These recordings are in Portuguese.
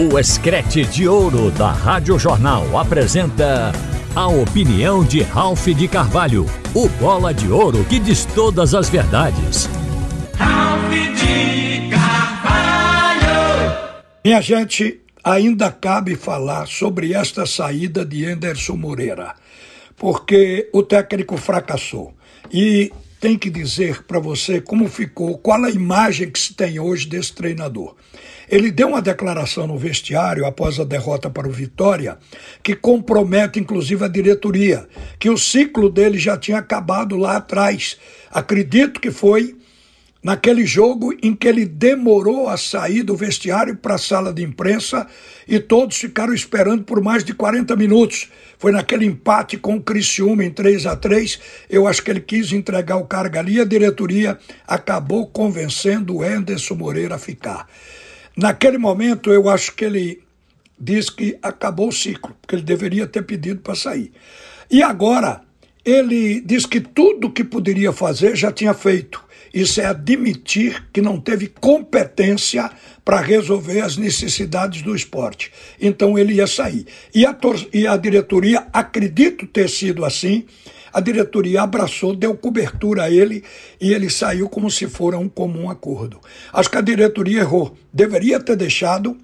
O Escrete de Ouro da Rádio Jornal apresenta a opinião de Ralph de Carvalho, o bola de ouro que diz todas as verdades. Ralph de Carvalho! Minha gente, ainda cabe falar sobre esta saída de Anderson Moreira, porque o técnico fracassou. E tem que dizer para você como ficou, qual a imagem que se tem hoje desse treinador. Ele deu uma declaração no vestiário após a derrota para o Vitória, que compromete inclusive a diretoria, que o ciclo dele já tinha acabado lá atrás. Acredito que foi naquele jogo em que ele demorou a sair do vestiário para a sala de imprensa e todos ficaram esperando por mais de 40 minutos. Foi naquele empate com o Criciúma em 3 a 3 Eu acho que ele quis entregar o cargo ali. A diretoria acabou convencendo o Anderson Moreira a ficar. Naquele momento, eu acho que ele diz que acabou o ciclo, porque ele deveria ter pedido para sair. E agora, ele diz que tudo que poderia fazer já tinha feito. Isso é admitir que não teve competência para resolver as necessidades do esporte. Então ele ia sair. E a, e a diretoria, acredito ter sido assim, a diretoria abraçou, deu cobertura a ele e ele saiu como se fora um comum acordo. Acho que a diretoria errou. Deveria ter deixado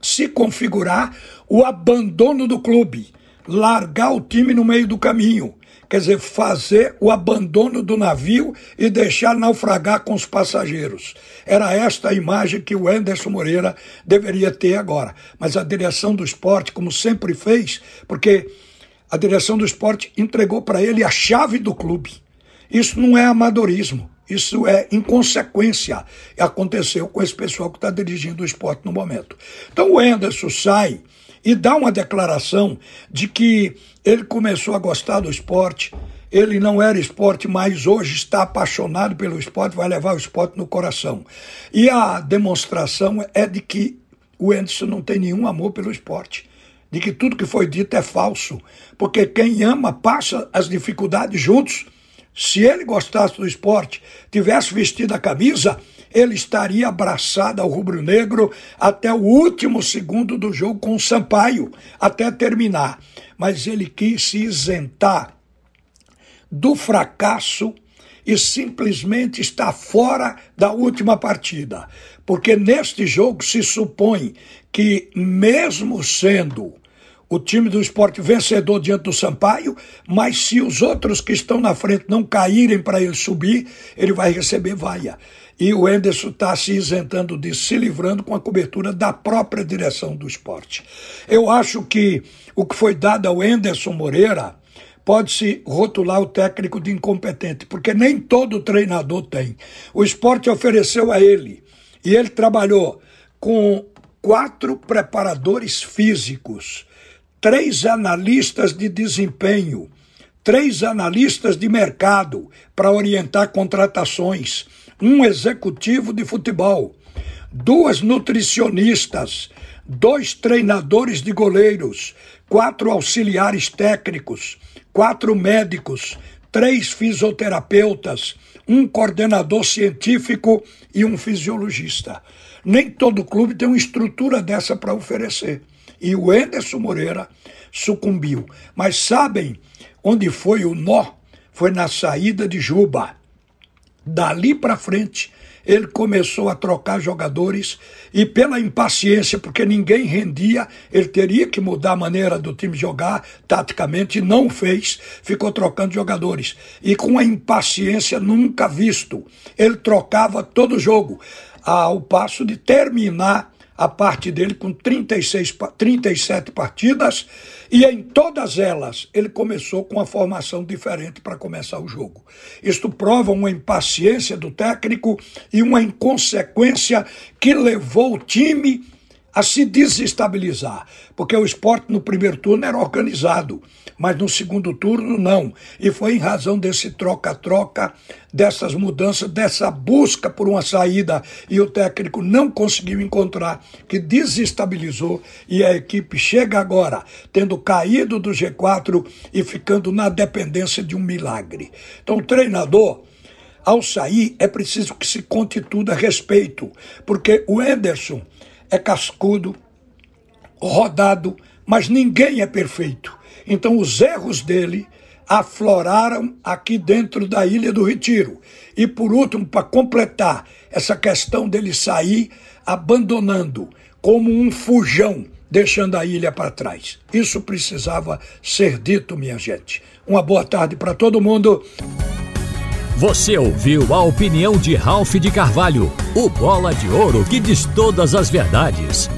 se configurar o abandono do clube, largar o time no meio do caminho quer dizer, fazer o abandono do navio e deixar naufragar com os passageiros. Era esta a imagem que o Anderson Moreira deveria ter agora. Mas a direção do esporte, como sempre fez, porque a direção do esporte entregou para ele a chave do clube. Isso não é amadorismo. Isso é inconsequência. Aconteceu com esse pessoal que está dirigindo o esporte no momento. Então o Anderson sai e dá uma declaração de que ele começou a gostar do esporte, ele não era esporte, mas hoje está apaixonado pelo esporte, vai levar o esporte no coração. E a demonstração é de que o Anderson não tem nenhum amor pelo esporte, de que tudo que foi dito é falso, porque quem ama passa as dificuldades juntos. Se ele gostasse do esporte, tivesse vestido a camisa, ele estaria abraçado ao rubro-negro até o último segundo do jogo com o Sampaio, até terminar. Mas ele quis se isentar do fracasso e simplesmente está fora da última partida. Porque neste jogo se supõe que, mesmo sendo o time do esporte vencedor diante do Sampaio, mas se os outros que estão na frente não caírem para ele subir, ele vai receber vaia. E o Enderson está se isentando disso, se livrando com a cobertura da própria direção do esporte. Eu acho que o que foi dado ao Enderson Moreira pode-se rotular o técnico de incompetente, porque nem todo treinador tem. O esporte ofereceu a ele, e ele trabalhou com quatro preparadores físicos três analistas de desempenho, três analistas de mercado para orientar contratações, um executivo de futebol, duas nutricionistas, dois treinadores de goleiros, quatro auxiliares técnicos, quatro médicos, três fisioterapeutas, um coordenador científico e um fisiologista. Nem todo clube tem uma estrutura dessa para oferecer. E o Enderson Moreira sucumbiu. Mas sabem onde foi o nó? Foi na saída de Juba. Dali para frente, ele começou a trocar jogadores e pela impaciência, porque ninguém rendia, ele teria que mudar a maneira do time jogar taticamente, não fez, ficou trocando jogadores. E com a impaciência nunca visto, ele trocava todo jogo, ao passo de terminar a parte dele com 36, 37 partidas e em todas elas ele começou com uma formação diferente para começar o jogo. Isto prova uma impaciência do técnico e uma inconsequência que levou o time a se desestabilizar, porque o esporte no primeiro turno era organizado, mas no segundo turno não. E foi em razão desse troca-troca, dessas mudanças, dessa busca por uma saída e o técnico não conseguiu encontrar, que desestabilizou e a equipe chega agora tendo caído do G4 e ficando na dependência de um milagre. Então o treinador ao sair, é preciso que se conte tudo a respeito, porque o Ederson é cascudo, rodado, mas ninguém é perfeito. Então os erros dele afloraram aqui dentro da Ilha do Retiro. E por último, para completar essa questão dele sair abandonando como um fujão, deixando a ilha para trás. Isso precisava ser dito, minha gente. Uma boa tarde para todo mundo. Você ouviu a opinião de Ralph de Carvalho, o bola de ouro que diz todas as verdades.